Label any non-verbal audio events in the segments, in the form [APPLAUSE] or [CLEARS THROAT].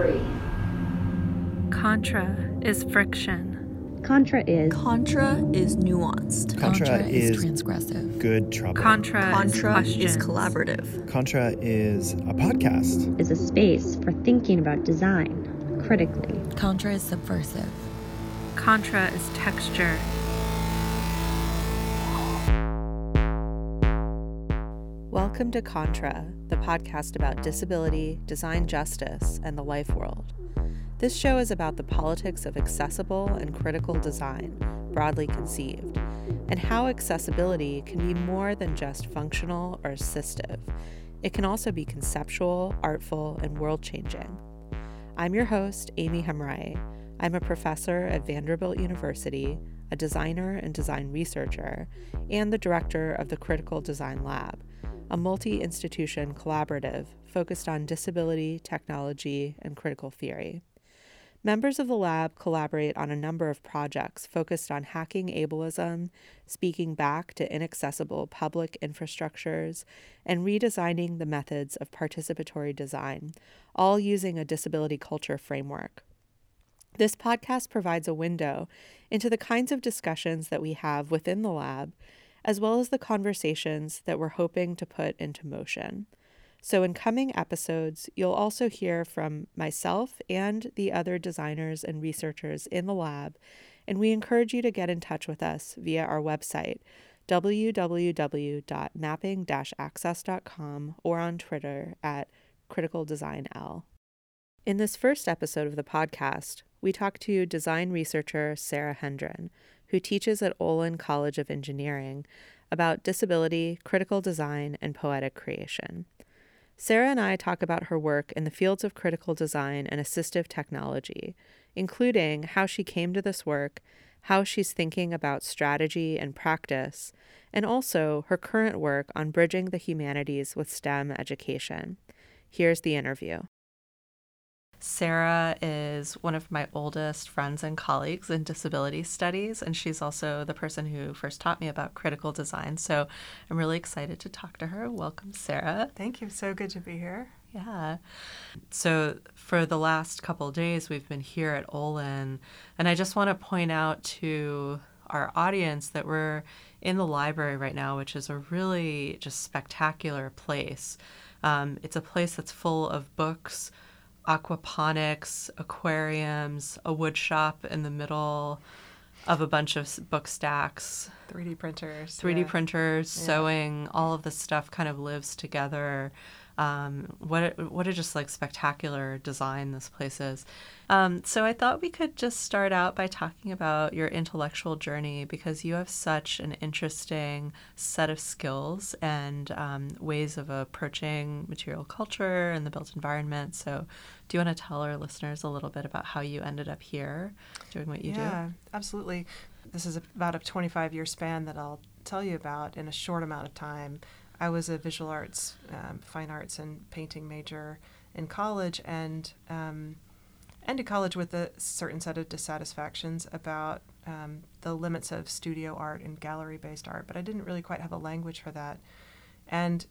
three. Contra is friction. Contra is Contra is nuanced. Contra, Contra is, is transgressive. good trouble. Contra, Contra is is collaborative. Contra is a podcast. is a space for thinking about design critically. Contra is subversive. Contra is texture. Welcome to Contra, the podcast about disability, design justice, and the life world. This show is about the politics of accessible and critical design, broadly conceived, and how accessibility can be more than just functional or assistive. It can also be conceptual, artful, and world changing. I'm your host, Aimi Hamraie. I'm a professor at Vanderbilt University, a designer and design researcher, and the director of the Critical Design Lab, a multi institution collaborative focused on disability, technology, and critical theory. Members of the lab collaborate on a number of projects focused on hacking ableism, speaking back to inaccessible public infrastructures, and redesigning the methods of participatory design, all using a disability culture framework. This podcast provides a window into the kinds of discussions that we have within the lab, as well as the conversations that we're hoping to put into motion. So, in coming episodes, you'll also hear from myself and the other designers and researchers in the lab, and we encourage you to get in touch with us via our website, www.mapping access.com, or on Twitter at criticaldesignl. In this first episode of the podcast, we talk to design researcher Sarah Hendren, who teaches at Olin College of Engineering, about disability, critical design, and poetic creation. Sarah and I talk about her work in the fields of critical design and assistive technology, including how she came to this work, how she's thinking about strategy and practice, and also her current work on bridging the humanities with STEM education. Here's the interview. Sarah is one of my oldest friends and colleagues in disability studies, and she's also the person who first taught me about critical design. So I'm really excited to talk to her. Welcome, Sarah. Thank you. So good to be here. Yeah. So for the last couple of days, we've been here at Olin, and I just want to point out to our audience that we're in the library right now, which is a really just spectacular place. Um, it's a place that's full of books aquaponics, aquariums, a wood shop in the middle of a bunch of book stacks, 3D printers. 3D yeah. printers, Yeah. sewing, all of this stuff kind of lives together. Um, what a, what a just like spectacular design this place is. Um, so I thought we could just start out by talking about your intellectual journey because you have such an interesting set of skills and um, ways of approaching material culture and the built environment. So do you want to tell our listeners a little bit about how you ended up here doing what you do? Yeah, absolutely. This is about a 25 year span that I'll tell you about in a short amount of time. I was a visual arts, um, fine arts, and painting major in college, and um, ended college with a certain set of dissatisfactions about um, the limits of studio art and gallery based art, but I didn't really quite have a language for that. And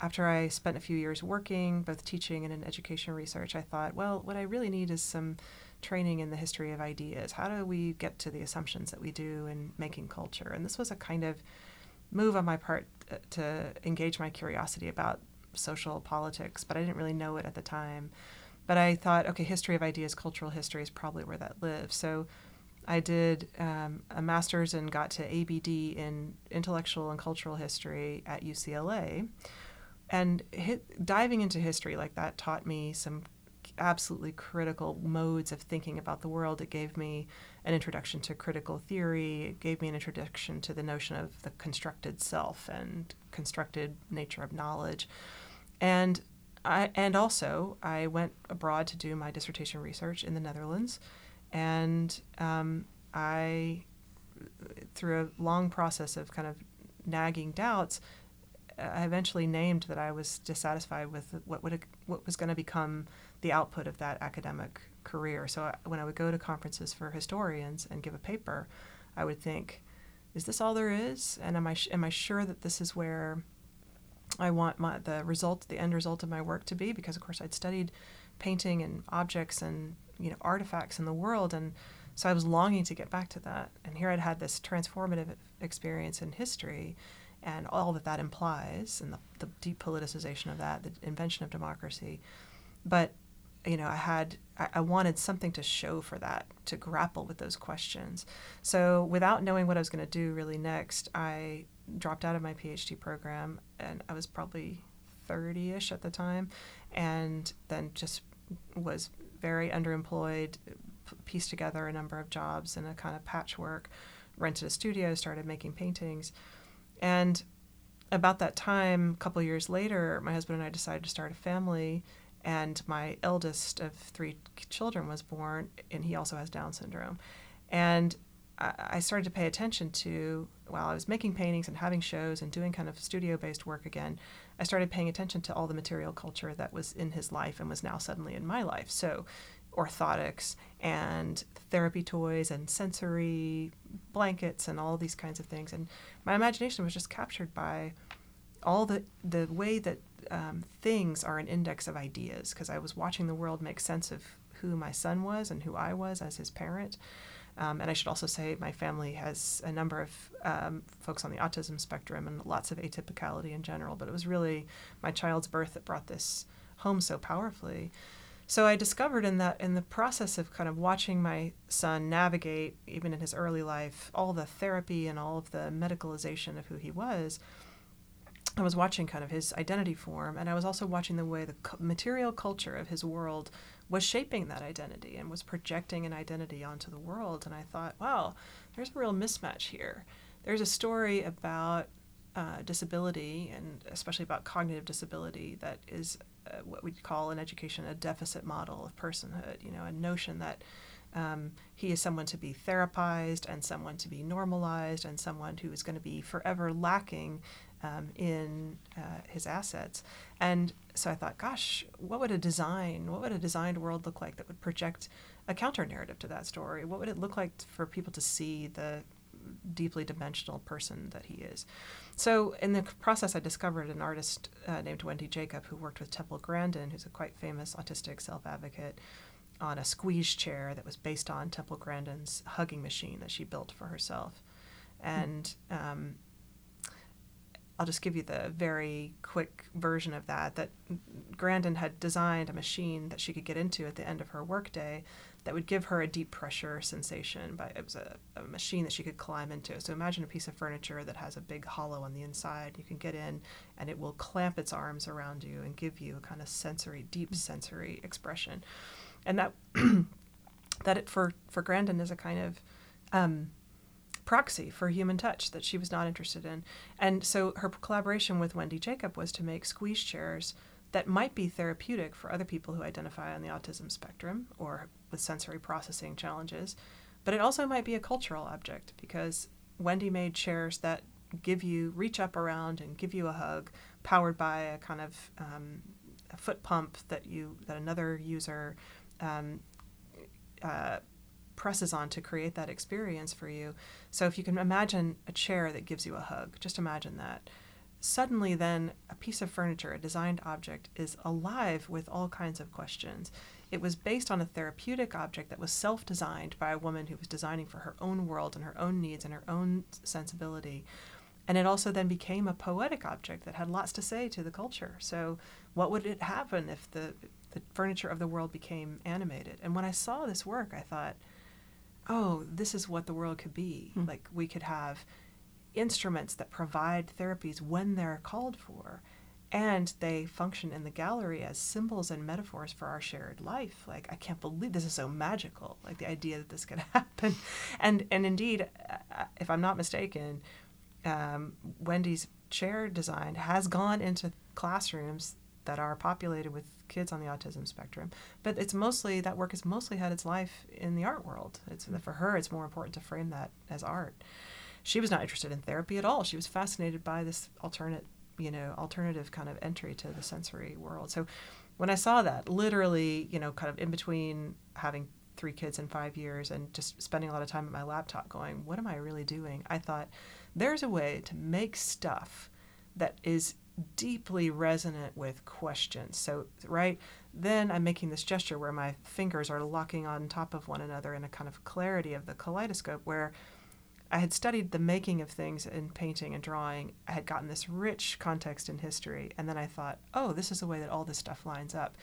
after I spent a few years working, both teaching and in education research, I thought, well, what I really need is some training in the history of ideas. How do we get to the assumptions that we do in making culture? And this was a kind of move on my part to engage my curiosity about social politics, but I didn't really know it at the time. But I thought, okay, history of ideas, cultural history is probably where that lives. So I did um, a master's and got to ABD in intellectual and cultural history at UCLA. And hit, diving into history like that taught me some absolutely critical modes of thinking about the world. It gave me an introduction to critical theory. Gave me an introduction to the notion of the constructed self and constructed nature of knowledge. And I, and also, I went abroad to do my dissertation research in the Netherlands, and um, I, through a long process of kind of nagging doubts, I eventually named that I was dissatisfied with what would what was going to become the output of that academic career. So I, when I would go to conferences for historians and give a paper, I would think, "Is this all there is? And am I am I sure that this is where I want my the result, the end result of my work to be?" Because of course I'd studied painting and objects and you know artifacts in the world and so I was longing to get back to that. And here I'd had this transformative experience in history and all that that implies and the, the deep politicization of that, the invention of democracy. But, you know, I had, I, I wanted something to show for that, to grapple with those questions. So without knowing what I was going to do really next, I dropped out of my PhD program and I was probably 30 ish at the time and then just was very underemployed, pieced together a number of jobs in a kind of patchwork, rented a studio, started making paintings. And about that time, a couple years later, my husband and I decided to start a family. And my eldest of three children was born, and he also has Down syndrome. And I started to pay attention to, while I was making paintings and having shows and doing kind of studio based work again, I started paying attention to all the material culture that was in his life and was now suddenly in my life. So, orthotics and therapy toys and sensory blankets and all these kinds of things. And my imagination was just captured by all the, the way that um, things are an index of ideas because I was watching the world make sense of who my son was and who I was as his parent. Um, and I should also say my family has a number of um, folks on the autism spectrum and lots of atypicality in general. But it was really my child's birth that brought this home so powerfully. So I discovered in that in the process of kind of watching my son navigate, even in his early life, all the therapy and all of the medicalization of who he was. I was watching kind of his identity form, and I was also watching the way the material culture of his world was shaping that identity and was projecting an identity onto the world. And I thought, wow, there's a real mismatch here. There's a story about uh, disability and especially about cognitive disability that is what we'd call in education a deficit model of personhood. You know, a notion that um, he is someone to be therapized and someone to be normalized and someone who is going to be forever lacking um, in uh, his assets. And so I thought, gosh, what would a design, what would a designed world look like that would project a counter narrative to that story? What would it look like for people to see the deeply dimensional person that he is? So in the process, I discovered an artist uh, named Wendy Jacob who worked with Temple Grandin, who's a quite famous autistic self-advocate, on a squeeze chair that was based on Temple Grandin's hugging machine that she built for herself. And um, I'll just give you the very quick version of that. That Grandin had designed a machine that she could get into at the end of her workday that would give her a deep pressure sensation. But it was a, a, machine that she could climb into. So imagine a piece of furniture that has a big hollow on the inside. You can get in, and it will clamp its arms around you and give you a kind of sensory, deep sensory expression. And that [CLEARS THROAT] that it for for Grandin is a kind of um, proxy for human touch that she was not interested in. And so her collaboration with Wendy Jacob was to make squeeze chairs that might be therapeutic for other people who identify on the autism spectrum or with sensory processing challenges, but it also might be a cultural object because Wendy made chairs that give you reach up around and give you a hug, powered by a kind of um, a foot pump that you that another user um, uh, presses on to create that experience for you. So if you can imagine a chair that gives you a hug, just imagine that. Suddenly, then, a piece of furniture, a designed object, is alive with all kinds of questions. It was based on a therapeutic object that was self designed by a woman who was designing for her own world and her own needs and her own sensibility. And it also then became a poetic object that had lots to say to the culture. So, what would it happen if the, the furniture of the world became animated? And when I saw this work, I thought, oh, this is what the world could be. Mm. Like we could have instruments that provide therapies when they're called for. And they function in the gallery as symbols and metaphors for our shared life. Like I can't believe this is so magical. Like the idea that this could [LAUGHS] happen, and and indeed, uh, if I'm not mistaken, um, Wendy's chair design has gone into classrooms that are populated with kids on the autism spectrum. But it's mostly that work has mostly had its life in the art world. It's for her, it's more important to frame that as art. She was not interested in therapy at all. She was fascinated by this alternate, you know, alternative kind of entry to the sensory world. So when I saw that, literally, you know, kind of in between having three kids in five years and just spending a lot of time at my laptop going, what am I really doing? I thought, there's a way to make stuff that is deeply resonant with questions. So, right, then I'm making this gesture where my fingers are locking on top of one another in a kind of clarity of the kaleidoscope where I had studied the making of things in painting and drawing. I had gotten this rich context in history, and then I thought, oh, this is the way that all this stuff lines up.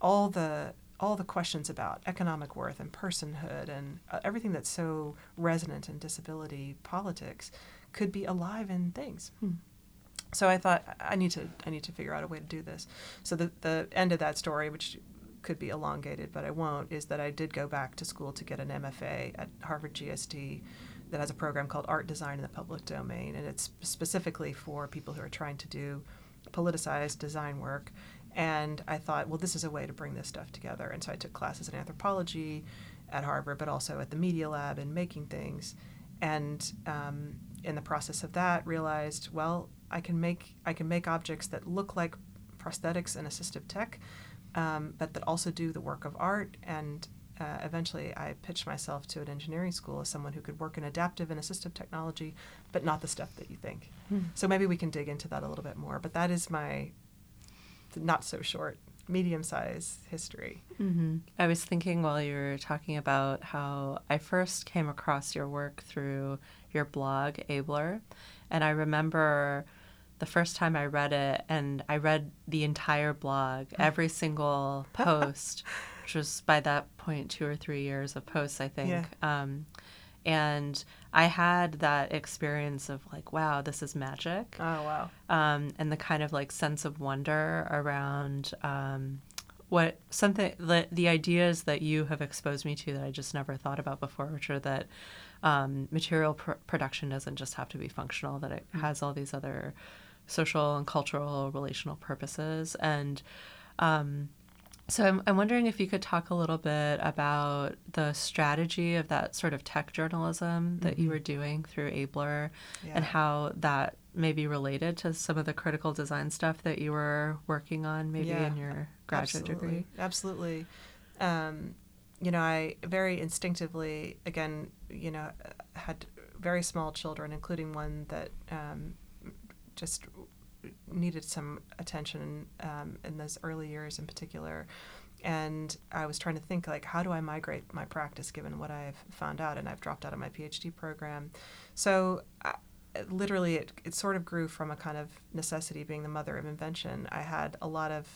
All the all the questions about economic worth and personhood and uh, everything that's so resonant in disability politics could be alive in things. Hmm. So I thought I need to I need to figure out a way to do this. So the the end of that story, which could be elongated, but I won't, is that I did go back to school to get an MFA at Harvard GSD that has a program called Art Design in the Public Domain, and it's specifically for people who are trying to do politicized design work. And I thought, well, this is a way to bring this stuff together. And so I took classes in anthropology at Harvard, but also at the Media Lab and making things. And um, in the process of that, realized, well, I can make I can make objects that look like prosthetics and assistive tech, um, but that also do the work of art and uh, eventually I pitched myself to an engineering school as someone who could work in adaptive and assistive technology, but not the stuff that you think. Hmm. So maybe we can dig into that a little bit more. But that is my not so short, medium size history. Mm-hmm. I was thinking while you were talking about how I first came across your work through your blog, Abler. And I remember the first time I read it, and I read the entire blog, every single [LAUGHS] post which was by that point two or three years of posts, I think. Yeah. Um, and I had that experience of like, wow, this is magic. Oh wow! Um, and the kind of like sense of wonder around um, what something the, the ideas that you have exposed me to that I just never thought about before, which are that um, material pr- production doesn't just have to be functional; that it mm-hmm. has all these other social and cultural, relational purposes, and um, so I'm, I'm wondering if you could talk a little bit about the strategy of that sort of tech journalism that mm-hmm. you were doing through Abler yeah. and how that may be related to some of the critical design stuff that you were working on maybe yeah, in your graduate absolutely. degree. Absolutely. Um, you know, I very instinctively, again, you know, had very small children, including one that um, just needed some attention um, in those early years in particular. And I was trying to think like, how do I migrate my practice given what I've found out? And I've dropped out of my PhD program. So I, literally, it, it sort of grew from a kind of necessity being the mother of invention. I had a lot of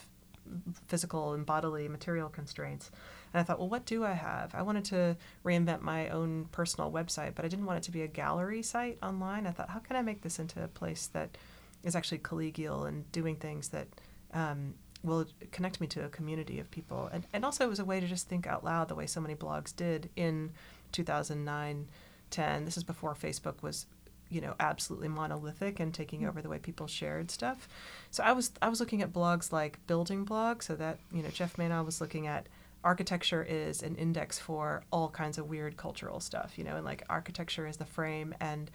physical and bodily material constraints. And I thought, well, what do I have? I wanted to reinvent my own personal website, but I didn't want it to be a gallery site online. I thought, how can I make this into a place that is actually collegial and doing things that um, will connect me to a community of people. And, and also, it was a way to just think out loud the way so many blogs did in 2009 10. This is before Facebook was you know absolutely monolithic and taking over the way people shared stuff so i was i was looking at blogs like BLDGBLOG so that you know Geoff Manaugh was looking at architecture is an index for all kinds of weird cultural stuff you know and like architecture is the frame and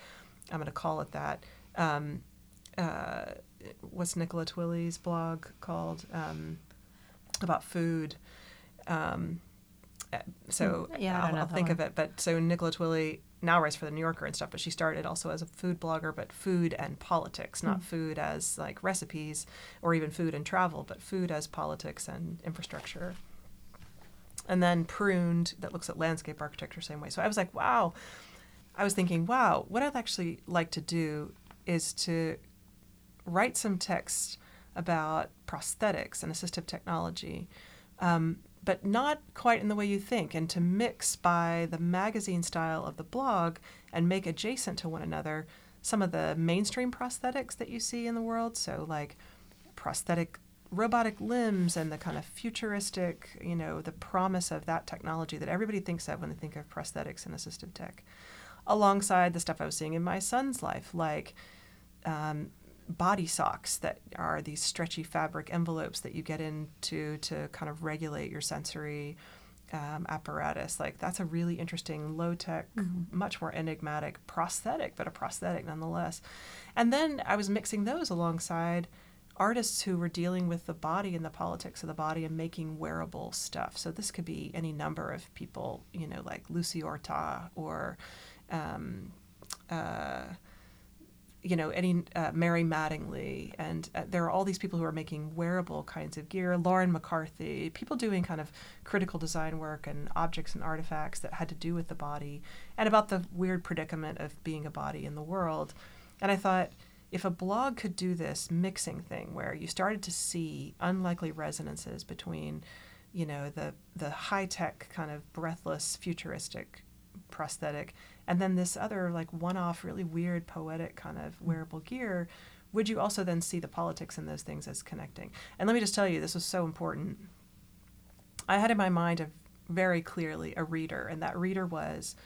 i'm going to call it that um, uh, what's Nicola Twilley's blog called um, about food. Um, uh, so hmm. yeah, I'll, I'll think one. of it. But so Nicola Twilley now writes for the New Yorker and stuff, but she started also as a food blogger, but food and politics, not mm. food as like recipes or even food and travel, but food as politics and infrastructure. And then Pruned that looks at landscape architecture same way. So I was like, wow. I was thinking, wow, what I'd actually like to do is to write some text about prosthetics and assistive technology, um, but not quite in the way you think, and to mix by the magazine style of the blog and make adjacent to one another some of the mainstream prosthetics that you see in the world. So, like prosthetic robotic limbs and the kind of futuristic, you know, the promise of that technology that everybody thinks of when they think of prosthetics and assistive tech, alongside the stuff I was seeing in my son's life, like um, body socks that are these stretchy fabric envelopes that you get into to kind of regulate your sensory um, apparatus. Like that's a really interesting, low tech, mm-hmm. much more enigmatic prosthetic, but a prosthetic nonetheless. And then I was mixing those alongside artists who were dealing with the body and the politics of the body and making wearable stuff. So this could be any number of people, you know, like Lucy Orta or. Um, uh, you know, any uh, Mary Mattingly, and uh, there are all these people who are making wearable kinds of gear. Lauren McCarthy, people doing kind of critical design work and objects and artifacts that had to do with the body and about the weird predicament of being a body in the world. And I thought, if a blog could do this mixing thing where you started to see unlikely resonances between, you know, the the high tech kind of breathless futuristic prosthetic and then this other like one-off really weird poetic kind of wearable gear would you also then see the politics in those things as connecting? And let me just tell you this was so important. I had in my mind a very clearly a reader and that reader was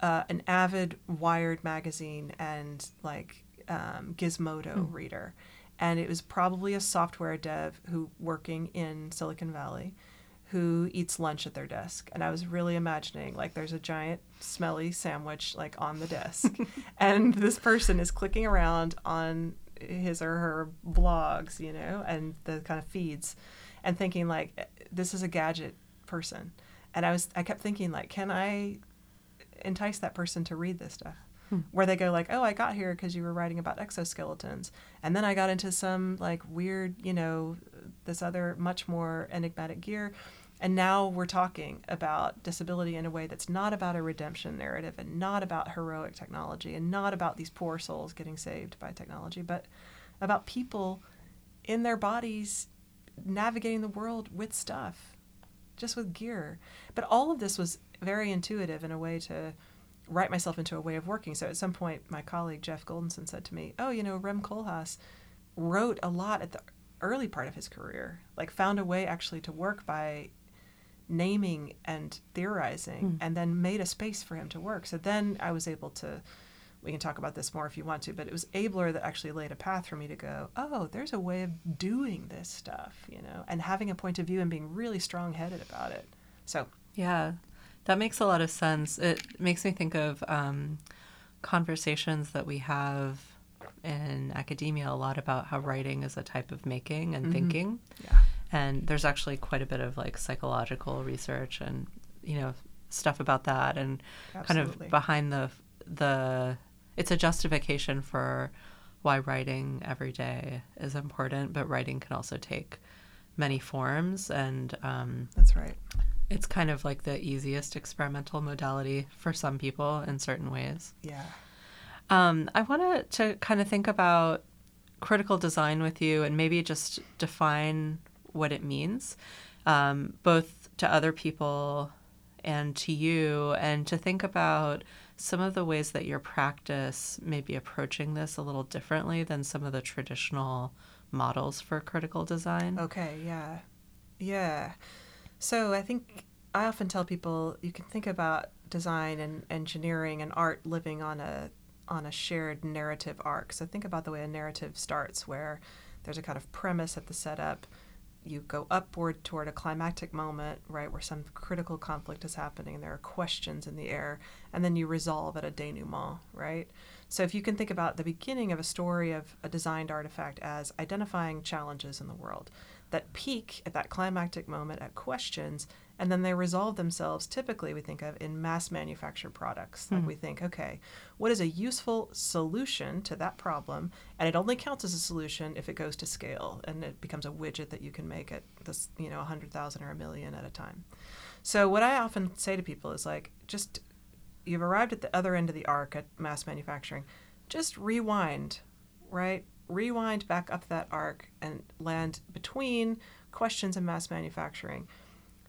uh, an avid wired magazine and like um, gizmodo mm. reader. And it was probably a software dev who working in silicon valley who eats lunch at their desk. And I was really imagining like there's a giant smelly sandwich like on the desk. [LAUGHS] and this person is clicking around on his or her blogs, you know, and the kind of feeds and thinking like this is a gadget person. And I was I kept thinking like can I entice that person to read this stuff? Hmm. Where they go like, "Oh, I got here because you were writing about exoskeletons." And then I got into some like weird, you know, this other much more enigmatic gear and now we're talking about disability in a way that's not about a redemption narrative and not about heroic technology and not about these poor souls getting saved by technology, but about people in their bodies navigating the world with stuff, just with gear. But all of this was very intuitive in a way to write myself into a way of working. So at some point, my colleague Jeff Goldenson said to me, Oh, you know, Rem Koolhaas wrote a lot at the early part of his career, like found a way actually to work by naming and theorizing mm. and then made a space for him to work. So then I was able to we can talk about this more if you want to, but it was Abler that actually laid a path for me to go, oh, there's a way of doing this stuff, you know, and having a point of view and being really strong headed about it. So, yeah, that makes a lot of sense. It makes me think of um, conversations that we have in academia a lot about how writing is a type of making and mm-hmm. thinking. Yeah and there's actually quite a bit of like psychological research and you know stuff about that and Absolutely. kind of behind the the it's a justification for why writing every day is important but writing can also take many forms and um, that's right. it's kind of like the easiest experimental modality for some people in certain ways. Yeah. Um, i wanted to kind of think about critical design with you and maybe just define what it means, um, both to other people and to you, and to think about some of the ways that your practice may be approaching this a little differently than some of the traditional models for critical design. Okay, yeah. Yeah. So I think I often tell people you can think about design and engineering and art living on a on a shared narrative arc. So think about the way a narrative starts where there's a kind of premise at the setup you go upward toward a climactic moment, right, where some critical conflict is happening there are questions in the air, and then you resolve at a denouement, right? So if you can think about the beginning of a story of a designed artifact as identifying challenges in the world that peak at that climactic moment at questions and then they resolve themselves typically we think of in mass manufactured products. Like mm-hmm. we think okay what is a useful solution to that problem? And it only counts as a solution if it goes to scale and it becomes a widget that you can make at this you know 100000 or a million at a time. So what i often say to people is like just you've arrived at the other end of the arc at mass manufacturing. Just rewind right? Rewind back up that arc and land between questions and mass manufacturing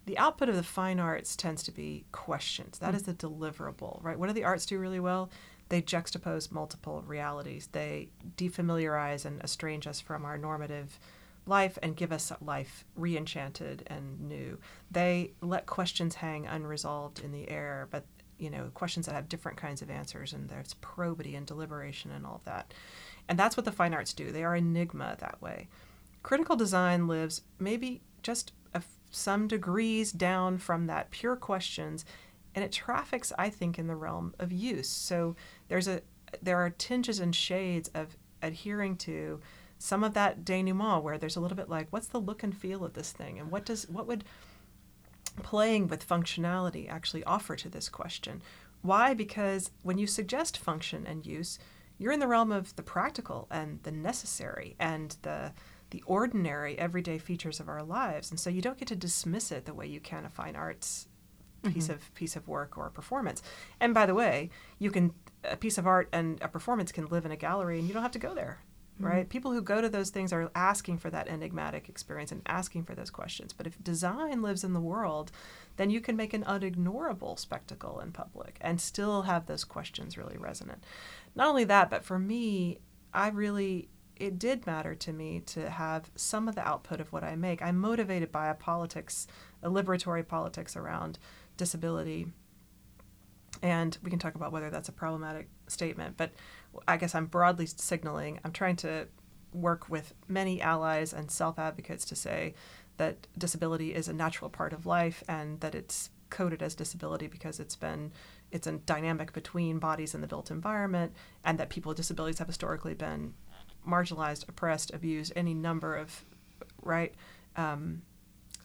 the output of the fine arts tends to be questions. That mm. is the deliverable, right? What do the arts do really well? They juxtapose multiple realities. They defamiliarize and estrange us from our normative life and give us life re-enchanted and new. They let questions hang unresolved in the air, but you know, questions that have different kinds of answers and there's probity and deliberation and all of that. And that's what the fine arts do. They are enigma that way. Critical design lives maybe just some degrees down from that pure questions and it traffics i think in the realm of use. So there's a there are tinges and shades of adhering to some of that denouement where there's a little bit like what's the look and feel of this thing? And what does what would playing with functionality actually offer to this question? Why? Because when you suggest function and use you're in the realm of the practical and the necessary and the the ordinary everyday features of our lives. And so you don't get to dismiss it the way you can a fine arts piece mm-hmm. of piece of work or performance. And by the way you can a piece of art and a performance can live in a gallery and you don't have to go there mm-hmm. right? People who go to those things are asking for that enigmatic experience and asking for those questions. But if design lives in the world then you can make an unignorable spectacle in public and still have those questions really resonant. Not only that but for me i really it did matter to me to have some of the output of what I make. I'm motivated by a politics, a liberatory politics around disability. And we can talk about whether that's a problematic statement, but I guess I'm broadly signaling I'm trying to work with many allies and self advocates to say that disability is a natural part of life and that it's coded as disability because it's been it's a dynamic between bodies and the built environment and that people with disabilities have historically been marginalized, oppressed, abused, any number of right um,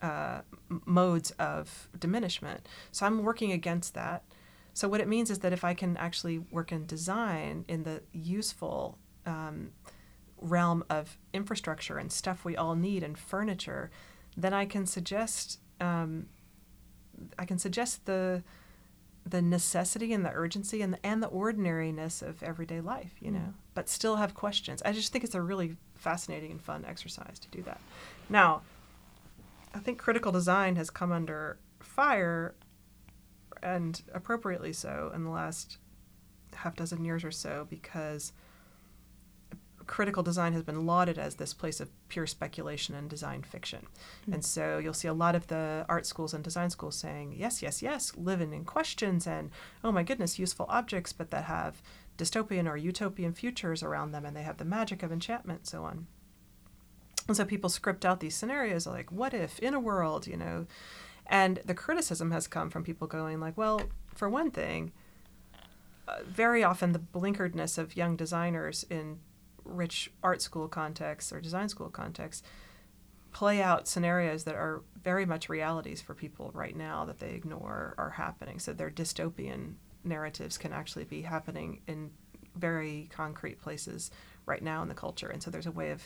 uh, modes of diminishment. So I'm working against that. So what it means is that if I can actually work in design in the useful um, realm of infrastructure and stuff we all need and furniture, then I can suggest um, I can suggest the the necessity and the urgency and the, and the ordinariness of everyday life, you know, mm. but still have questions. I just think it's a really fascinating and fun exercise to do that. Now, I think critical design has come under fire, and appropriately so, in the last half dozen years or so because critical design has been lauded as this place of pure speculation and design fiction. Mm-hmm. And so you'll see a lot of the art schools and design schools saying, yes, yes, yes, living in questions and, oh my goodness, useful objects, but that have dystopian or utopian futures around them and they have the magic of enchantment, so on. And so people script out these scenarios like, what if in a world, you know? And the criticism has come from people going, like, well, for one thing, uh, very often the blinkeredness of young designers in rich art school contexts or design school contexts play out scenarios that are very much realities for people right now that they ignore are happening. So their dystopian narratives can actually be happening in very concrete places right now in the culture. And so there's a way of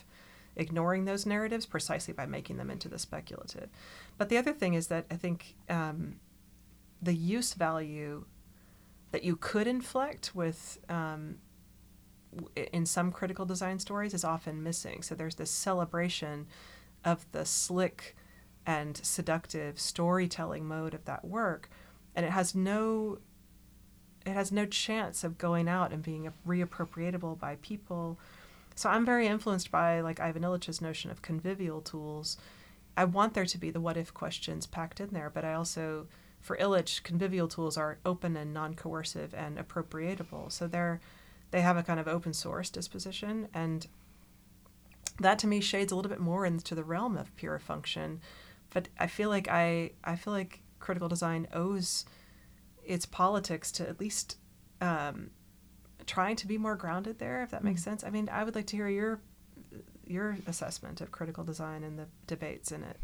ignoring those narratives precisely by making them into the speculative. But the other thing is that I think um, the use value that you could inflect with um, in some critical design stories is often missing. So there's this celebration of the slick and seductive storytelling mode of that work, and it has no it has no chance of going out and being reappropriatable by people. So I'm very influenced by like Ivan Illich's notion of convivial tools. I want there to be the what if questions packed in there, but I also for Illich, convivial tools are open and non-coercive and appropriatable. So they're they have a kind of open source disposition and that to me shades a little bit more into the realm of pure function. But i feel like i i feel like critical design owes its politics to at least um, trying to be more grounded there if that makes mm. sense. I mean i would like to hear your your assessment of critical design and the debates in it.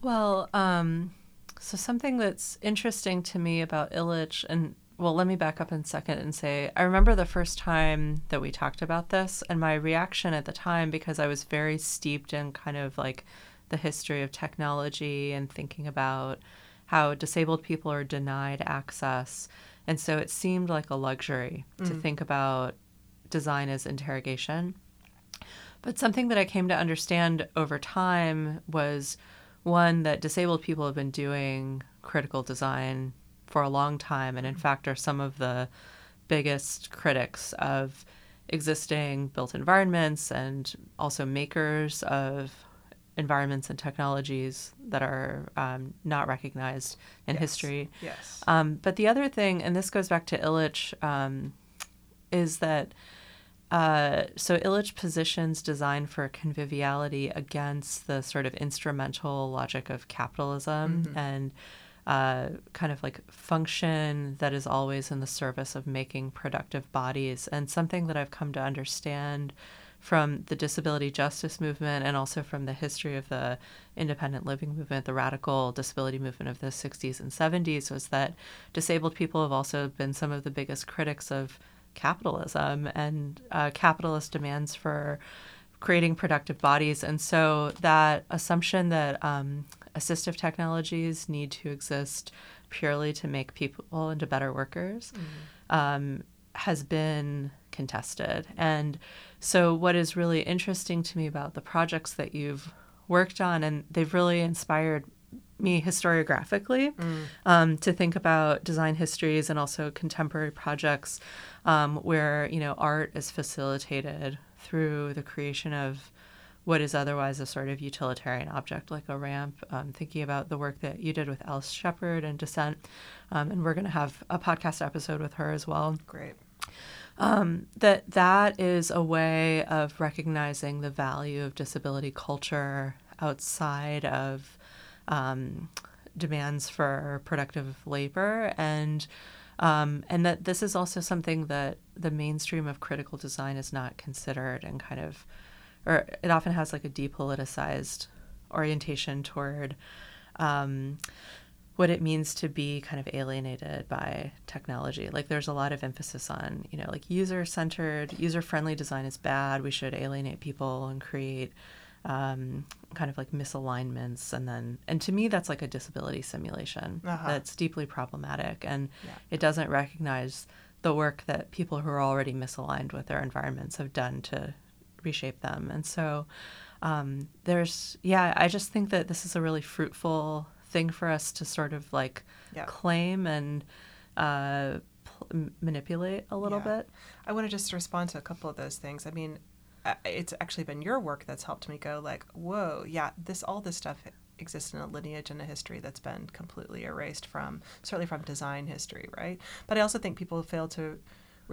Well um, so something that's interesting to me about illich and well, let me back up in a second and say I remember the first time that we talked about this, and my reaction at the time, because I was very steeped in kind of like the history of technology and thinking about how disabled people are denied access. And so it seemed like a luxury mm. to think about design as interrogation. But something that I came to understand over time was one that disabled people have been doing critical design for a long time, and in mm-hmm. fact, are some of the biggest critics of existing built environments and also makers of environments and technologies that are um, not recognized in yes. history. Yes. Um, but the other thing, and this goes back to Illich, um, is that uh, so Illich positions design for conviviality against the sort of instrumental logic of capitalism mm-hmm. and uh, kind of like function that is always in the service of making productive bodies. And something that I've come to understand from the disability justice movement and also from the history of the independent living movement, the radical disability movement of the 60s and 70s, was that disabled people have also been some of the biggest critics of capitalism and uh, capitalist demands for creating productive bodies. And so that assumption that um, assistive technologies need to exist purely to make people into better workers mm-hmm. um, has been contested. And so, what is really interesting to me about the projects that you've worked on, and they've really inspired me historiographically mm. um, to think about design histories and also contemporary projects um, where you know art is facilitated through the creation of what is otherwise a sort of utilitarian object like a ramp. Um, thinking about the work that you did with Alice Sheppard and Descent, um, and we're going to have a podcast episode with her as well. Great. Um, that that is a way of recognizing the value of disability culture outside of um, demands for productive labor and um, and that this is also something that the mainstream of critical design is not considered and kind of or it often has like a depoliticized orientation toward um, what it means to be kind of alienated by technology. Like there's a lot of emphasis on, you know, like user centered, user friendly design is bad. We should alienate people and create um, kind of like misalignments. And then, and to me, that's like a disability simulation uh-huh. that's deeply problematic. And yeah. it doesn't recognize the work that people who are already misaligned with their environments have done to reshape them. And so, um, there's, yeah, I just think that this is a really fruitful thing for us to sort of like yeah. claim and uh, pl- manipulate a little yeah. bit. I want to just respond to a couple of those things. I mean, it's actually been your work that's helped me go like, whoa, yeah, this all this stuff exists in a lineage and a history that's been completely erased from certainly from design history, right? But I also think people fail to.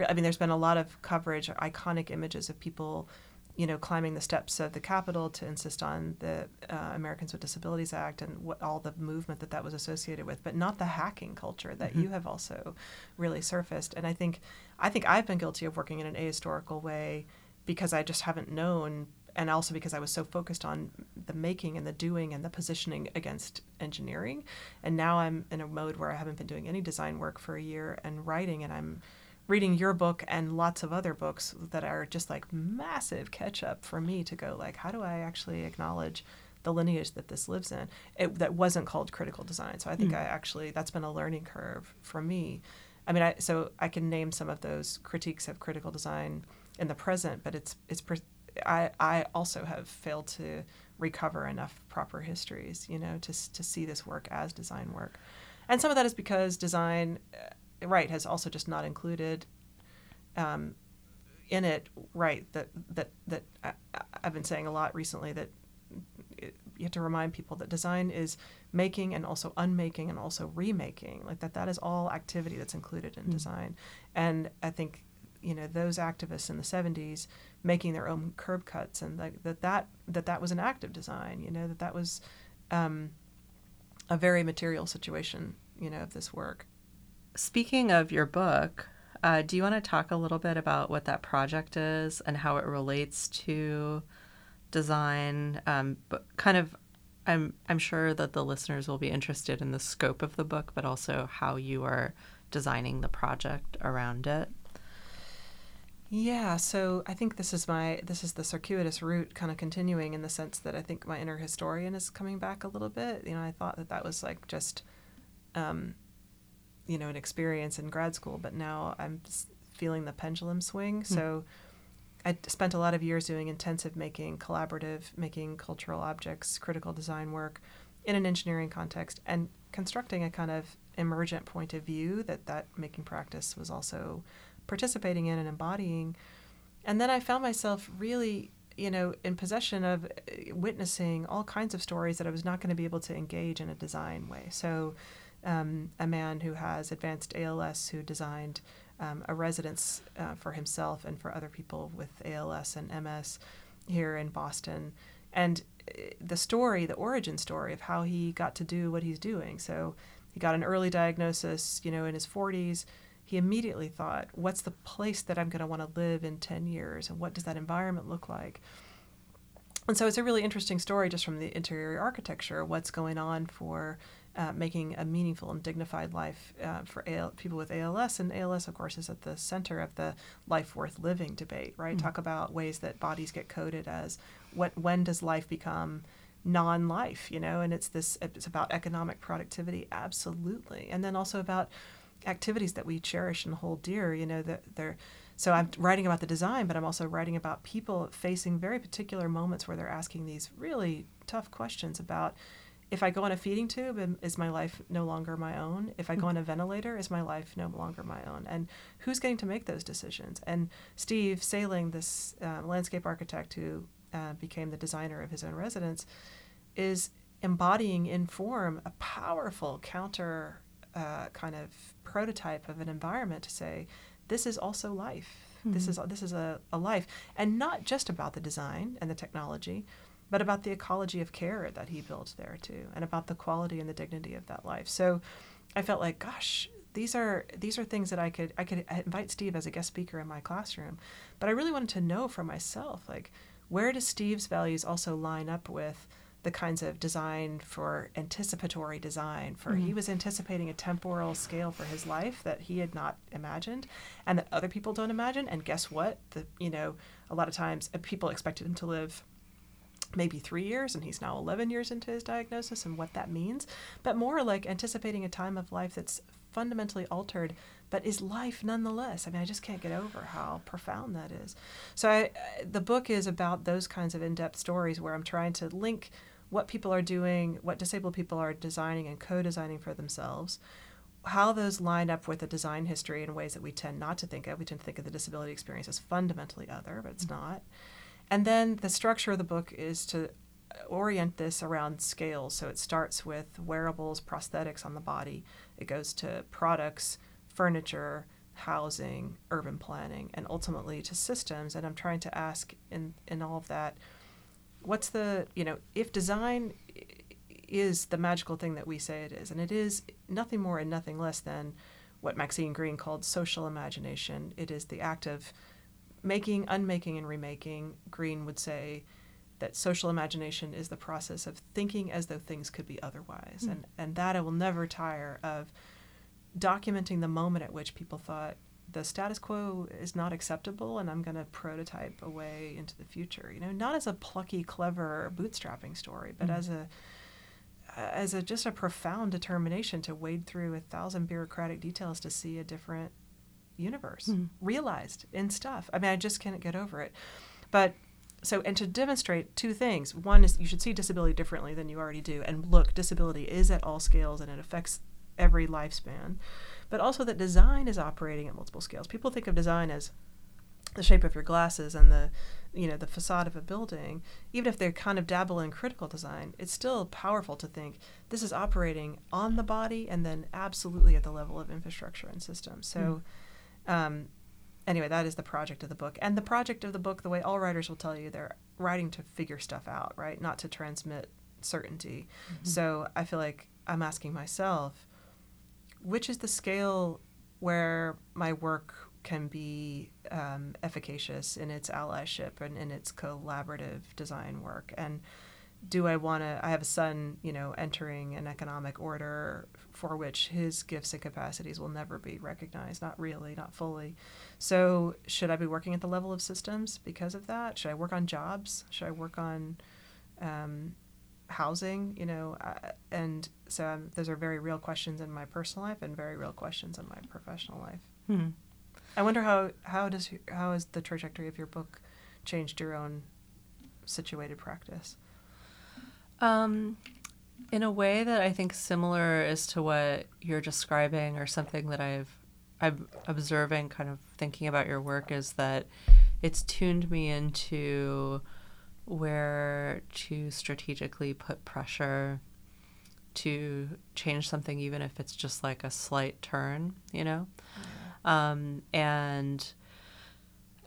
I mean, there's been a lot of coverage, iconic images of people you know, climbing the steps of the Capitol to insist on the uh, Americans with Disabilities Act and what all the movement that that was associated with, but not the hacking culture that mm-hmm. you have also really surfaced. And I think, I think I've been guilty of working in an ahistorical way because I just haven't known, and also because I was so focused on the making and the doing and the positioning against engineering. And now I'm in a mode where I haven't been doing any design work for a year and writing, and I'm reading your book and lots of other books that are just like massive catch up for me to go like how do i actually acknowledge the lineage that this lives in? It, that wasn't called critical design. So i think mm. i actually that's been a learning curve for me. I mean i so i can name some of those critiques of critical design in the present but it's it's i i also have failed to recover enough proper histories you know to to see this work as design work. And some of that is because design right has also just not included um, in it right that that that I, have been saying a lot recently that it, you have to remind people that design is making and also unmaking and also remaking like that that is all activity that's included in mm. design. And i think you know those activists in the 70s making their own curb cuts and like that that that that was an act of design you know that that was um, a very material situation you know of this work Speaking of your book, uh, do you want to talk a little bit about what that project is and how it relates to design? Um, but kind of, I'm I'm sure that the listeners will be interested in the scope of the book, but also how you are designing the project around it. Yeah, so I think this is my this is the circuitous route kind of continuing in the sense that I think my inner historian is coming back a little bit. You know, I thought that that was like just um, you know an experience in grad school, but now I'm feeling the pendulum swing. Mm. So I spent a lot of years doing intensive making, collaborative making, cultural objects, critical design work in an engineering context, and constructing a kind of emergent point of view that that making practice was also participating in and embodying. And then I found myself really you know, in possession of uh, witnessing all kinds of stories that I was not going to be able to engage in a design way. So, um, a man who has advanced ALS who designed um, a residence uh, for himself and for other people with ALS and MS here in Boston. And uh, the story, the origin story of how he got to do what he's doing. So he got an early diagnosis, you know, in his 40s. He immediately thought, what's the place that I'm going to want to live in 10 years? And what does that environment look like? And so it's a really interesting story just from the interior architecture, what's going on for uh, making a meaningful and dignified life uh, for AL- people with ALS. And ALS, of course, is at the center of the life worth living debate, right? Mm-hmm. Talk about ways that bodies get coded as what when does life become non-life, you know? And it's this it's about economic productivity, absolutely, and then also about activities that we cherish and hold dear, you know, that they're so I'm writing about the design, but I'm also writing about people facing very particular moments where they're asking these really tough questions about if I go on a feeding tube, is my life no longer my own? If I go on a ventilator, is my life no longer my own? And who's getting to make those decisions? And Steve Saling, this uh, landscape architect who uh, became the designer of his own residence, is embodying in form a powerful counter uh, kind of prototype of an environment to say, this is also life. This is this is a, a life, and not just about the design and the technology, but about the ecology of care that he built there too, and about the quality and the dignity of that life. So, I felt like, gosh, these are these are things that I could I could invite Steve as a guest speaker in my classroom, but I really wanted to know for myself, like, where does Steve's values also line up with the kinds of design for anticipatory design? For he was anticipating a temporal scale for his life that he had not imagined and that other people don't imagine and guess what? The you know a lot of times uh, people expected him to live maybe three years and he's now 11 years into his diagnosis and what that means but more like anticipating a time of life that's fundamentally altered but is life nonetheless. I mean i just can't get over how profound that is. So I, the book is about those kinds of in-depth stories where i'm trying to link what people are doing what disabled people are designing and co-designing for themselves how those line up with the design history in ways that we tend not to think of. We tend to think of the disability experience as fundamentally other but it's mm-hmm. not and then the structure of the book is to orient this around scales. So it starts with wearables, prosthetics on the body. It goes to products, furniture, housing, urban planning, and ultimately to systems. And I'm trying to ask in, in all of that, what's the, you know, if design is the magical thing that we say it is, and it is nothing more and nothing less than what Maxine Greene called social imagination. It is the act of making, unmaking, and remaking, Greene would say that social imagination is the process of thinking as though things could be otherwise. Hmm. And, and that I will never tire of documenting the moment at which people thought the status quo is not acceptable and I'm going to prototype a way into the future. You know, not as a plucky, clever bootstrapping story, but hmm. as a as a just a profound determination to wade through a thousand bureaucratic details to see a different universe hmm. realized in stuff. I mean, I just can't get over it. But so, and to demonstrate two things one is you should see disability differently than you already do. And look, disability is at all scales and it affects every lifespan. But also that design is operating at multiple scales. People think of design as the shape of your glasses and the you know the facade of a building even if they kind of dabble in critical design it's still powerful to think this is operating on the body and then absolutely at the level of infrastructure and systems so hmm. Um, anyway that is the project of the book. And the project of the book the way all writers will tell you they're writing to figure stuff out right? Not to transmit certainty. So i feel like i'm asking myself which is the scale where my work can be um, efficacious in its allyship and in its collaborative design work? And do i want to i have a son you know entering an economic order for which his gifts and capacities will never be recognized not really not fully. So should i be working at the level of systems because of that? Should i work on jobs? Should i work on um, housing you know uh, and so um, those are very real questions in my personal life and very real questions in my professional life. Hmm. i wonder how how does how has the trajectory of your book changed your own situated practice? Um, in a way that I think similar as to what you're describing, or something that I've I'm observing, kind of thinking about your work, is that it's tuned me into where to strategically put pressure to change something, even if it's just like a slight turn, you know, um, and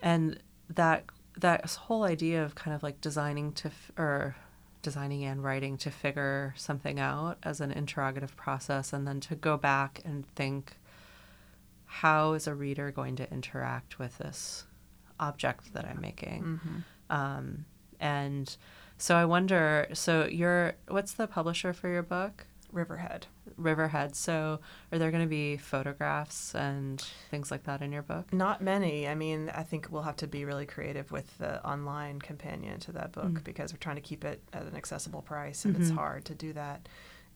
and that that whole idea of kind of like designing to f- or designing and writing to figure something out as an interrogative process and then to go back and think how is a reader going to interact with this object that i'm making? Um, and so i wonder so you're what's the publisher for your book Riverhead. Riverhead. So, are there going to be photographs and things like that in your book? Not many. I mean, I think we'll have to be really creative with the online companion to that book Mm. because we're trying to keep it at an accessible price, and it's Mhm. hard to do that.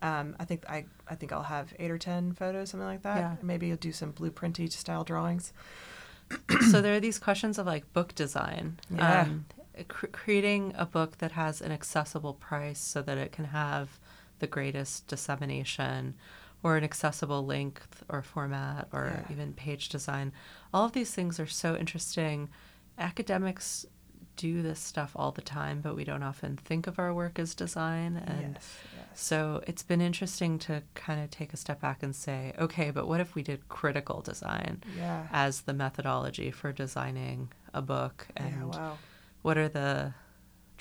Um, I think I, I think I'll have eight or ten photos, something like that. Yeah. Maybe you'll do some blueprinty style drawings. [CLEARS THROAT] so there are these questions of like book design. Yeah. Um, cr- creating a book that has an accessible price so that it can have the greatest dissemination or an accessible length or format or Yeah. even page design. All of these things are so interesting. Academics do this stuff all the time, but we don't often think of our work as design. And yes, yes. so it's been interesting to kind of take a step back and say, okay, but what if we did critical design Yeah. as the methodology for designing a book? And yeah. Wow. what are the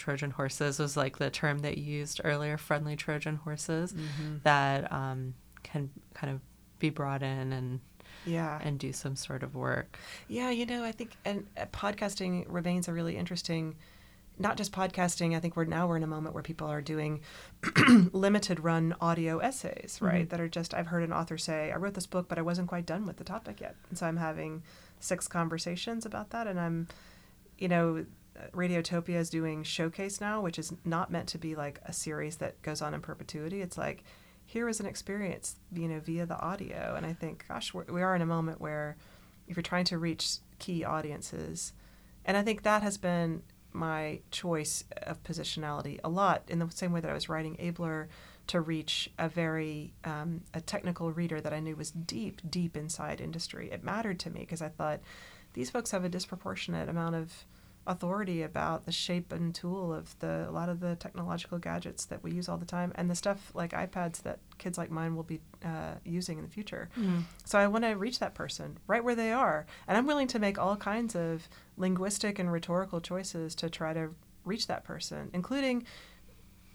Trojan horses? Was like the term that you used earlier, friendly Trojan horses Mm-hmm. that um, can kind of be brought in and Yeah. and do some sort of work. Yeah, you know, I think and uh, podcasting remains a really interesting. Not just podcasting. I think we're now we're in a moment where people are doing [CLEARS THROAT] limited run audio essays, right? Mhm. That are just. I've heard an author say, "I wrote this book, but I wasn't quite done with the topic yet," and so I'm having six conversations about that, and I'm, you know. Radiotopia is doing showcase now, which is not meant to be like a series that goes on in perpetuity. It's like here is an experience, you know, via the audio. And I think, gosh, we're, we are in a moment where if you're trying to reach key audiences, and I think that has been my choice of positionality a lot in the same way that I was writing Abler to reach a very um, a technical reader that I knew was deep, deep inside industry. It mattered to me because I thought these folks have a disproportionate amount of authority about the shape and tool of the a lot of the technological gadgets that we use all the time and the stuff like iPads that kids like mine will be uh, using in the future. So I want to reach that person right where they are, and I'm willing to make all kinds of linguistic and rhetorical choices to try to reach that person, including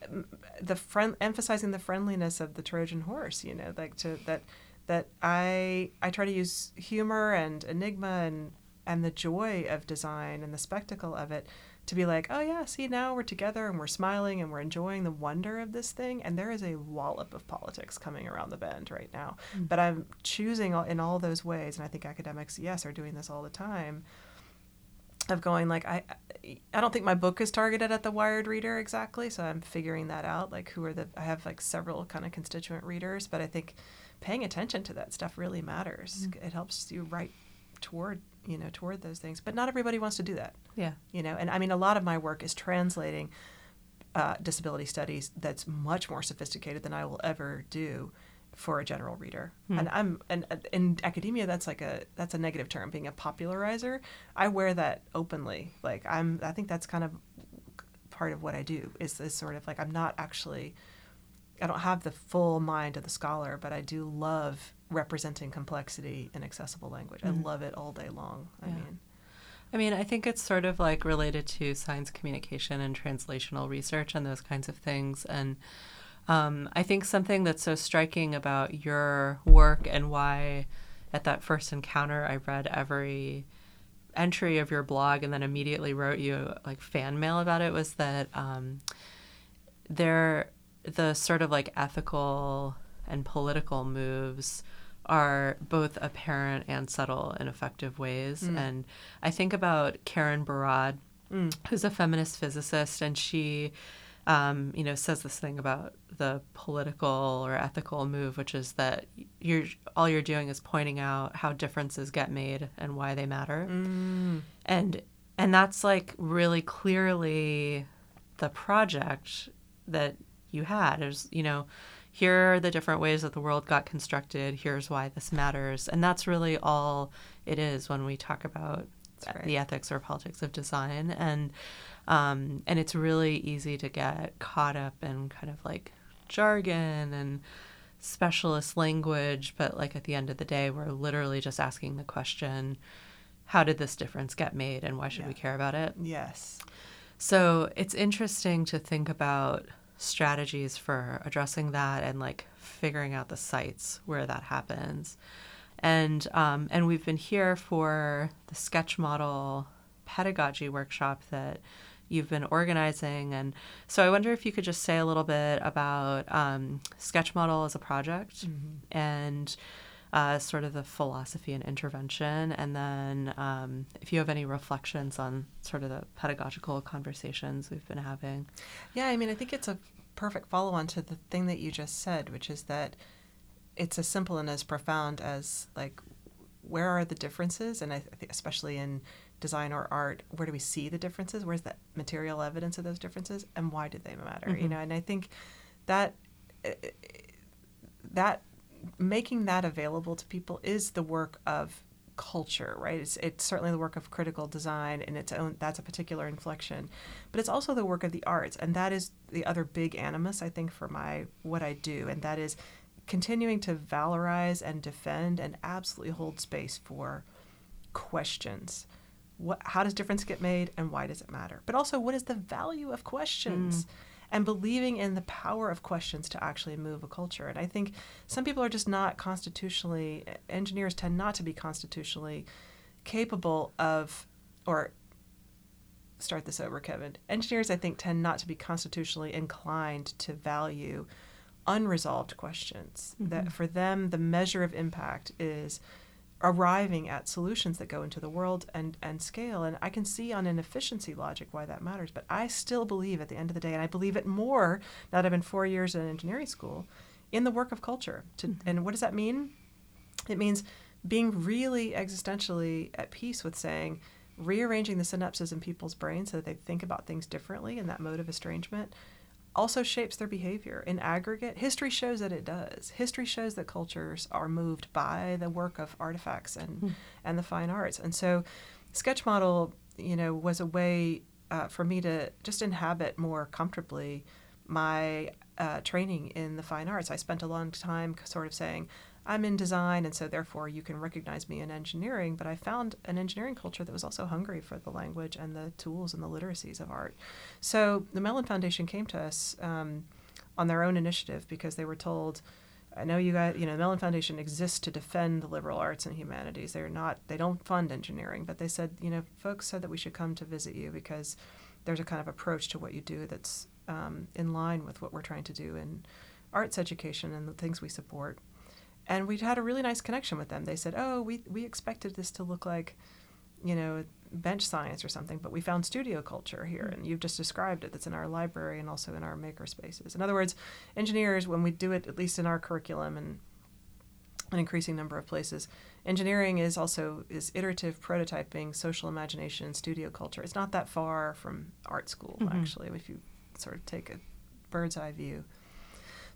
um, the friend emphasizing the friendliness of the Trojan horse. You know, like to that that I I try to use humor and enigma and and the joy of design and the spectacle of it to be like, oh yeah, see now we're together and we're smiling and we're enjoying the wonder of this thing. And there is a wallop of politics coming around the bend right now. Hmm. But I'm choosing in all those ways, and I think academics, yes, are doing this all the time. Of going like I, I don't think my book is targeted at the wired reader exactly, so I'm figuring that out. Like who are the I have like several kind of constituent readers, but I think paying attention to that stuff really matters. Hmm. It helps you write toward you know toward those things, but not everybody wants to do that. Yeah. you know and i mean a lot of my work is translating uh, disability studies that's much more sophisticated than i will ever do for a general reader. And i'm and uh, in academia that's like a that's a negative term being a popularizer. I wear that openly. Like i'm i think that's kind of part of what i do is this sort of like i'm not actually i don't have the full mind of the scholar but i do love representing complexity in accessible language. I love it all day long i mean. I mean, I think it's sort of like related to science communication and translational research and those kinds of things. And um, I think something that's so striking about your work and why at that first encounter I read every entry of your blog and then immediately wrote you like fan mail about it was that um, there the sort of like ethical and political moves are both apparent and subtle in effective ways. Mm. And I think about Karen Barad, mm. who's a feminist physicist, and she, um, you know, says this thing about the political or ethical move, which is that you're all you're doing is pointing out how differences get made and why they matter, mm. and and that's like really clearly the project that you had. Is you know here are the different ways that the world got constructed. Here's why this matters. And that's really all it is when we talk about right. the ethics or politics of design. And um, and it's really easy to get caught up in kind of like jargon and specialist language. But like at the end of the day, we're literally just asking the question, how did this difference get made and why should Yeah. we care about it? yes So it's interesting to think about strategies for addressing that and like figuring out the sites where that happens. And um, and we've been here for the sketch model pedagogy workshop that you've been organizing. And so I wonder if you could just say a little bit about um, Sketch Model as a project Mm-hmm. and uh, sort of the philosophy and intervention. And then um, if you have any reflections on sort of the pedagogical conversations we've been having. Yeah, I mean, I think it's a perfect follow on to the thing that you just said, which is that it's as simple and as profound as like where are the differences and i think especially in design or art where do we see the differences where's the material evidence of those differences and why do they matter you Mhm. know and i think that that making that available to people is the work of culture right? It's, it's certainly the work of critical design in its own that's a particular inflection but it's also the work of the arts and that is the other big animus i think for my what i do and that is continuing to valorize and defend and absolutely hold space for questions. What how does difference get made and why does it matter? But also what is the value of questions mm. And believing in the power of questions to actually move a culture. And i think some people are just not constitutionally engineers tend not to be constitutionally capable of or start this over kevin. Engineers i think tend not to be constitutionally inclined to value unresolved questions. That mm-hmm. for them the measure of impact is arriving at solutions that go into the world and, and scale. And I can see on an efficiency logic why that matters. But I still believe at the end of the day, and I believe it more now that I've been four years in engineering school, in the work of culture. To, mm-hmm. And what does that mean? It means being really existentially at peace with saying, rearranging the synapses in people's brains so that they think about things differently and that mode of estrangement also shapes their behavior in aggregate. History shows that it does. History shows that cultures are moved by the work of artifacts and and the fine arts. And so, sketch model, you know, was a way uh, for me to just inhabit more comfortably my uh, training in the fine arts. I spent a long time sort of saying. I'm in design, and so therefore you can recognize me in engineering. But I found an engineering culture that was also hungry for the language and the tools and the literacies of art. So the Mellon Foundation came to us um, on their own initiative because they were told, I know you guys, you know, the Mellon Foundation exists to defend the liberal arts and humanities. They're not, they don't fund engineering, but they said, you know, folks said that we should come to visit you because there's a kind of approach to what you do that's um, in line with what we're trying to do in arts education and the things we support. And we'd had a really nice connection with them. They said, oh, we, we expected this to look like, you know, bench science or something, but we found studio culture here, hmm. and you've just described it. That's in our library and also in our maker spaces. In other words, engineers, when we do it, at least in our curriculum and an increasing number of places, engineering is also is iterative prototyping, social imagination, studio culture. It's not that far from art school, mm-hmm. actually, if you sort of take a bird's eye view.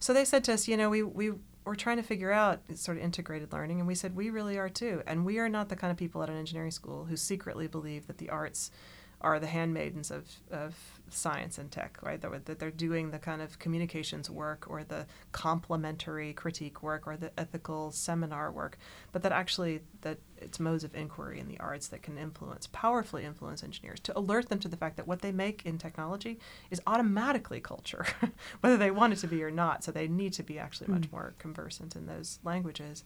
So they said to us, you know, we we we're trying to figure out sort of integrated learning, and we said we really are too. And we are not the kind of people at an engineering school who secretly believe that the arts are the handmaidens of, of science and tech, right? That, that they're doing the kind of communications work or the complementary critique work or the ethical seminar work, but that actually that it's modes of inquiry in the arts that can influence, powerfully influence engineers to alert them to the fact that what they make in technology is automatically culture, [LAUGHS] whether they want it to be or not. So they need to be actually much more conversant in those languages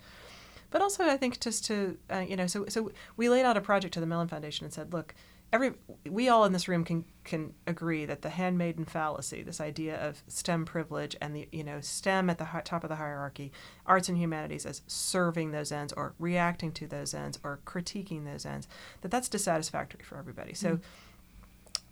but also I think just to uh, you know, so so we laid out a project to the Mellon Foundation and said, look, every we all in this room can can agree that the handmaiden fallacy, this idea of STEM privilege and the you know STEM at the hi- top of the hierarchy, arts and humanities as serving those ends or reacting to those ends or critiquing those ends, that that's dissatisfactory for everybody. So mm-hmm.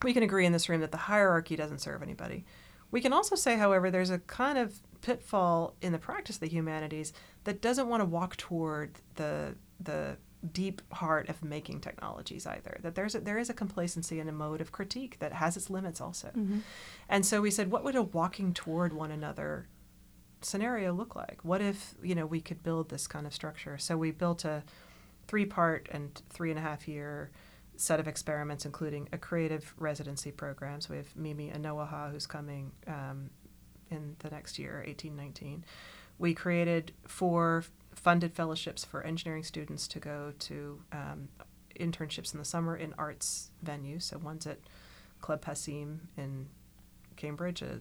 we can agree in this room that the hierarchy doesn't serve anybody. We can also say, however, there's a kind of pitfall in the practice of the humanities that doesn't want to walk toward the the deep heart of making technologies either. That there's a, there is a complacency and a mode of critique that has its limits also. And so we said, what would a walking toward one another scenario look like? What if you know we could build this kind of structure? So we built a three part and three and a half year set of experiments, including a creative residency program. So we have Mimi Onuoha, who's coming um, in the next year, eighteen nineteen. We created four funded fellowships for engineering students to go to um, internships in the summer in arts venues. So one's at Club Passim in Cambridge, a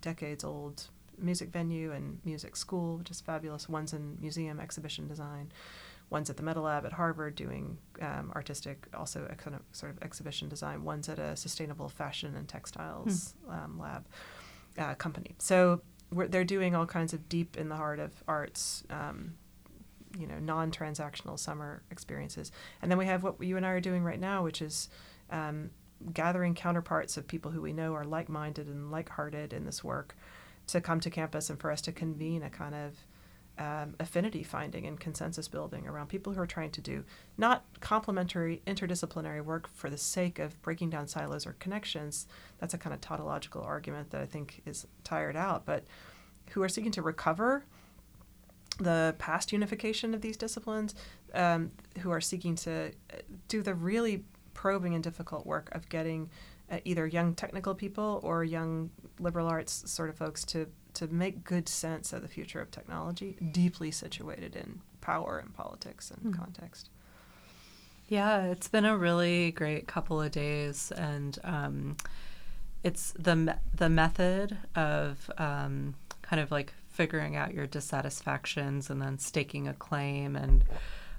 decades old music venue and music school, which is fabulous. One's in museum exhibition design. One's at the Meta Lab at Harvard doing um, artistic, also ex- kind of sort of exhibition design. One's at a sustainable fashion and textiles um, lab uh, company. So they're doing all kinds of deep in the heart of arts, um, you know, non-transactional summer experiences. And then we have what you and I are doing right now, which is um, gathering counterparts of people who we know are like-minded and like-hearted in this work to come to campus and for us to convene a kind of um, affinity finding and consensus building around people who are trying to do not complementary interdisciplinary work for the sake of breaking down silos or connections. That's a kind of tautological argument that I think is tired out, but who are seeking to recover the past unification of these disciplines, um, who are seeking to do the really probing and difficult work of getting either young technical people or young liberal arts sort of folks to to make good sense of the future of technology, deeply situated in power and politics and mm. context. Yeah, it's been a really great couple of days, and um, it's the me- the method of um, kind of like figuring out your dissatisfactions and then staking a claim and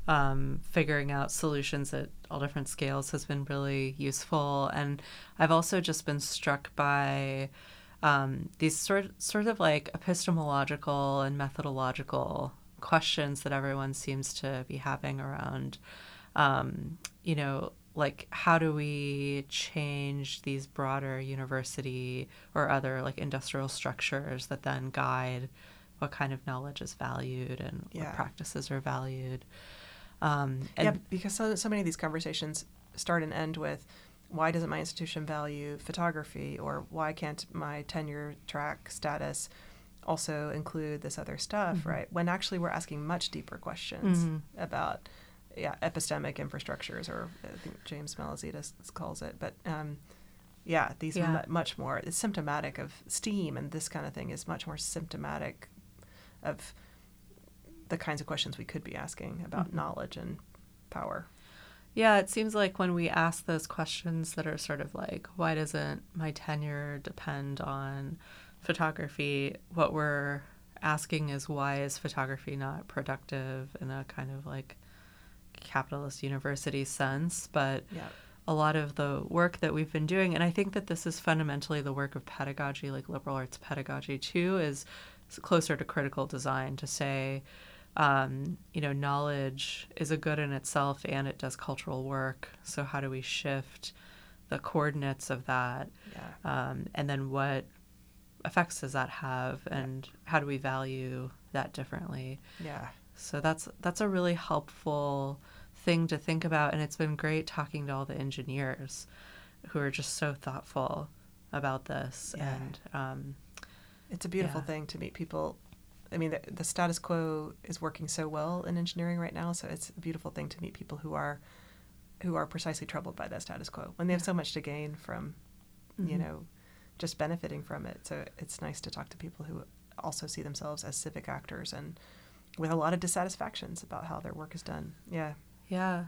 um, figuring out solutions at all different scales has been really useful. And I've also just been struck by um, these sort sort of like epistemological and methodological questions that everyone seems to be having around, um, you know, like how do we change these broader university or other like industrial structures that then guide what kind of knowledge is valued and yeah. what practices are valued. Um, yeah, because so, so many of these conversations start and end with why doesn't my institution value photography or why can't my tenure track status also include this other stuff mm-hmm. right when actually we're asking much deeper questions mm-hmm. about yeah epistemic infrastructures or i think james Malazitas calls it but um, yeah these yeah. are much more it's symptomatic of steam and this kind of thing is much more symptomatic of the kinds of questions we could be asking about mm-hmm. knowledge and power yeah, it seems like when we ask those questions that are sort of like, why doesn't my tenure depend on photography? What we're asking is, why is photography not productive in a kind of like capitalist university sense? But yeah. a lot of the work that we've been doing, and I think that this is fundamentally the work of pedagogy, like liberal arts pedagogy too, is closer to critical design to say, um, you know, knowledge is a good in itself and it does cultural work. So, how do we shift the coordinates of that? Yeah. Um, and then, what effects does that have, and yeah. how do we value that differently? Yeah. So that's that's a really helpful thing to think about, and it's been great talking to all the engineers who are just so thoughtful about this. Yeah. And um, it's a beautiful yeah. thing to meet people I mean, the, the, status quo is working so well in engineering right now, so it's a beautiful thing to meet people who are who are precisely troubled by that status quo when they have so much to gain from, mm-hmm. you know, just benefiting from it. So it's nice to talk to people who also see themselves as civic actors and with a lot of dissatisfactions about how their work is done. Yeah. Yeah.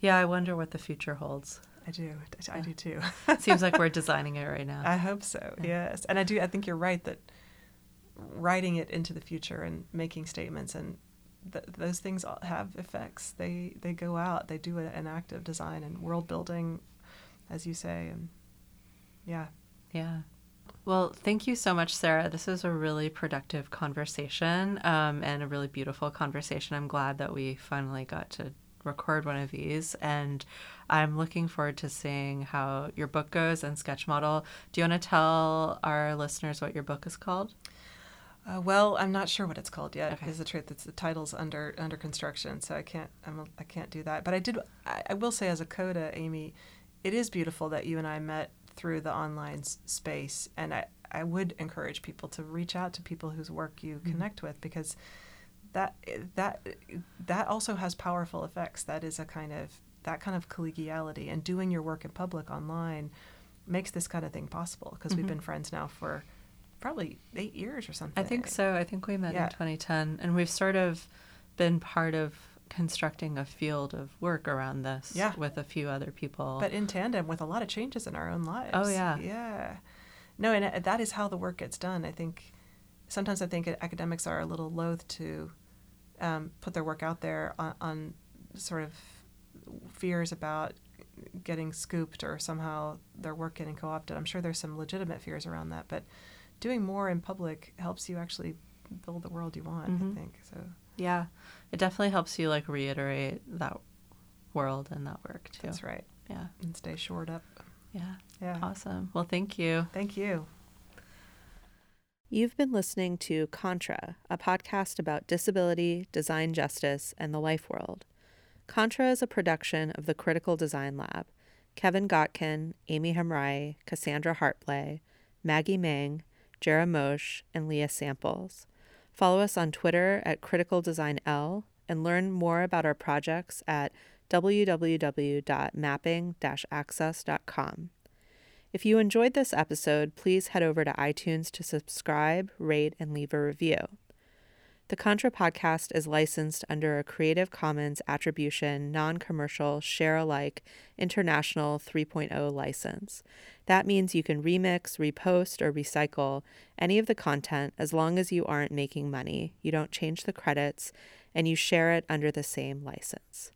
Yeah, I wonder what the future holds. I do. I, do too. Seems like we're [LAUGHS] designing it right now. I hope so. Yeah. Yes. And I do I think you're right that writing it into the future and making statements and th- those things have effects. They they go out. They do an act of design and world building as you say and yeah. Yeah. Well thank you so much sarah. This was a really productive conversation um, and a really beautiful conversation. I'm glad that we finally got to record one of these and i'm looking forward to seeing how your book goes and sketch model. Do you want to tell our listeners what your book is called uh, well, I'm not sure what it's called yet. Okay. Is the truth? It's the title's under under construction, so I can't I'm a, I can't do that. But I did. I, I, will say, as a coda, Aimi, it is beautiful that you and I met through the online s- space, and I I would encourage people to reach out to people whose work you mm-hmm. connect with because that that that also has powerful effects. That is a kind of that kind of collegiality and doing your work in public online makes this kind of thing possible because mm-hmm. we've been friends now for probably eight years or something. I think so. I think we met yeah. in 2010, and we've sort of been part of constructing a field of work around this yeah. with a few other people. But in tandem with a lot of changes in our own lives. Oh, yeah. Yeah. No, and uh, that is how the work gets done. I think sometimes I think academics are a little loath to um, put their work out there on, on sort of fears about getting scooped or somehow their work getting co-opted. I'm sure there's some legitimate fears around that, but doing more in public helps you actually build the world you want. Mhm. I think so. Yeah, it definitely helps you like reiterate that world and that work too. That's right. Yeah, And stay shored up. yeah, Yeah. awesome. Well, thank you. Thank you. You've been listening to Contra, a podcast about disability, design justice, and the life world. Contra is a production of the Critical Design Lab. Kevin Gotkin, Aimi Hamraie, Cassandra Hartblay, Maggie Mang, Jera Moshe, and Leah Samples. Follow us on Twitter at Critical Design L and learn more about our projects at www.mapping-access.com. If you enjoyed this episode, please head over to iTunes to subscribe, rate, and leave a review. The Contra podcast is licensed under a Creative Commons Attribution, Non Commercial, Share Alike, International 3.0 license. That means you can remix, repost, or recycle any of the content as long as you aren't making money, you don't change the credits, and you share it under the same license.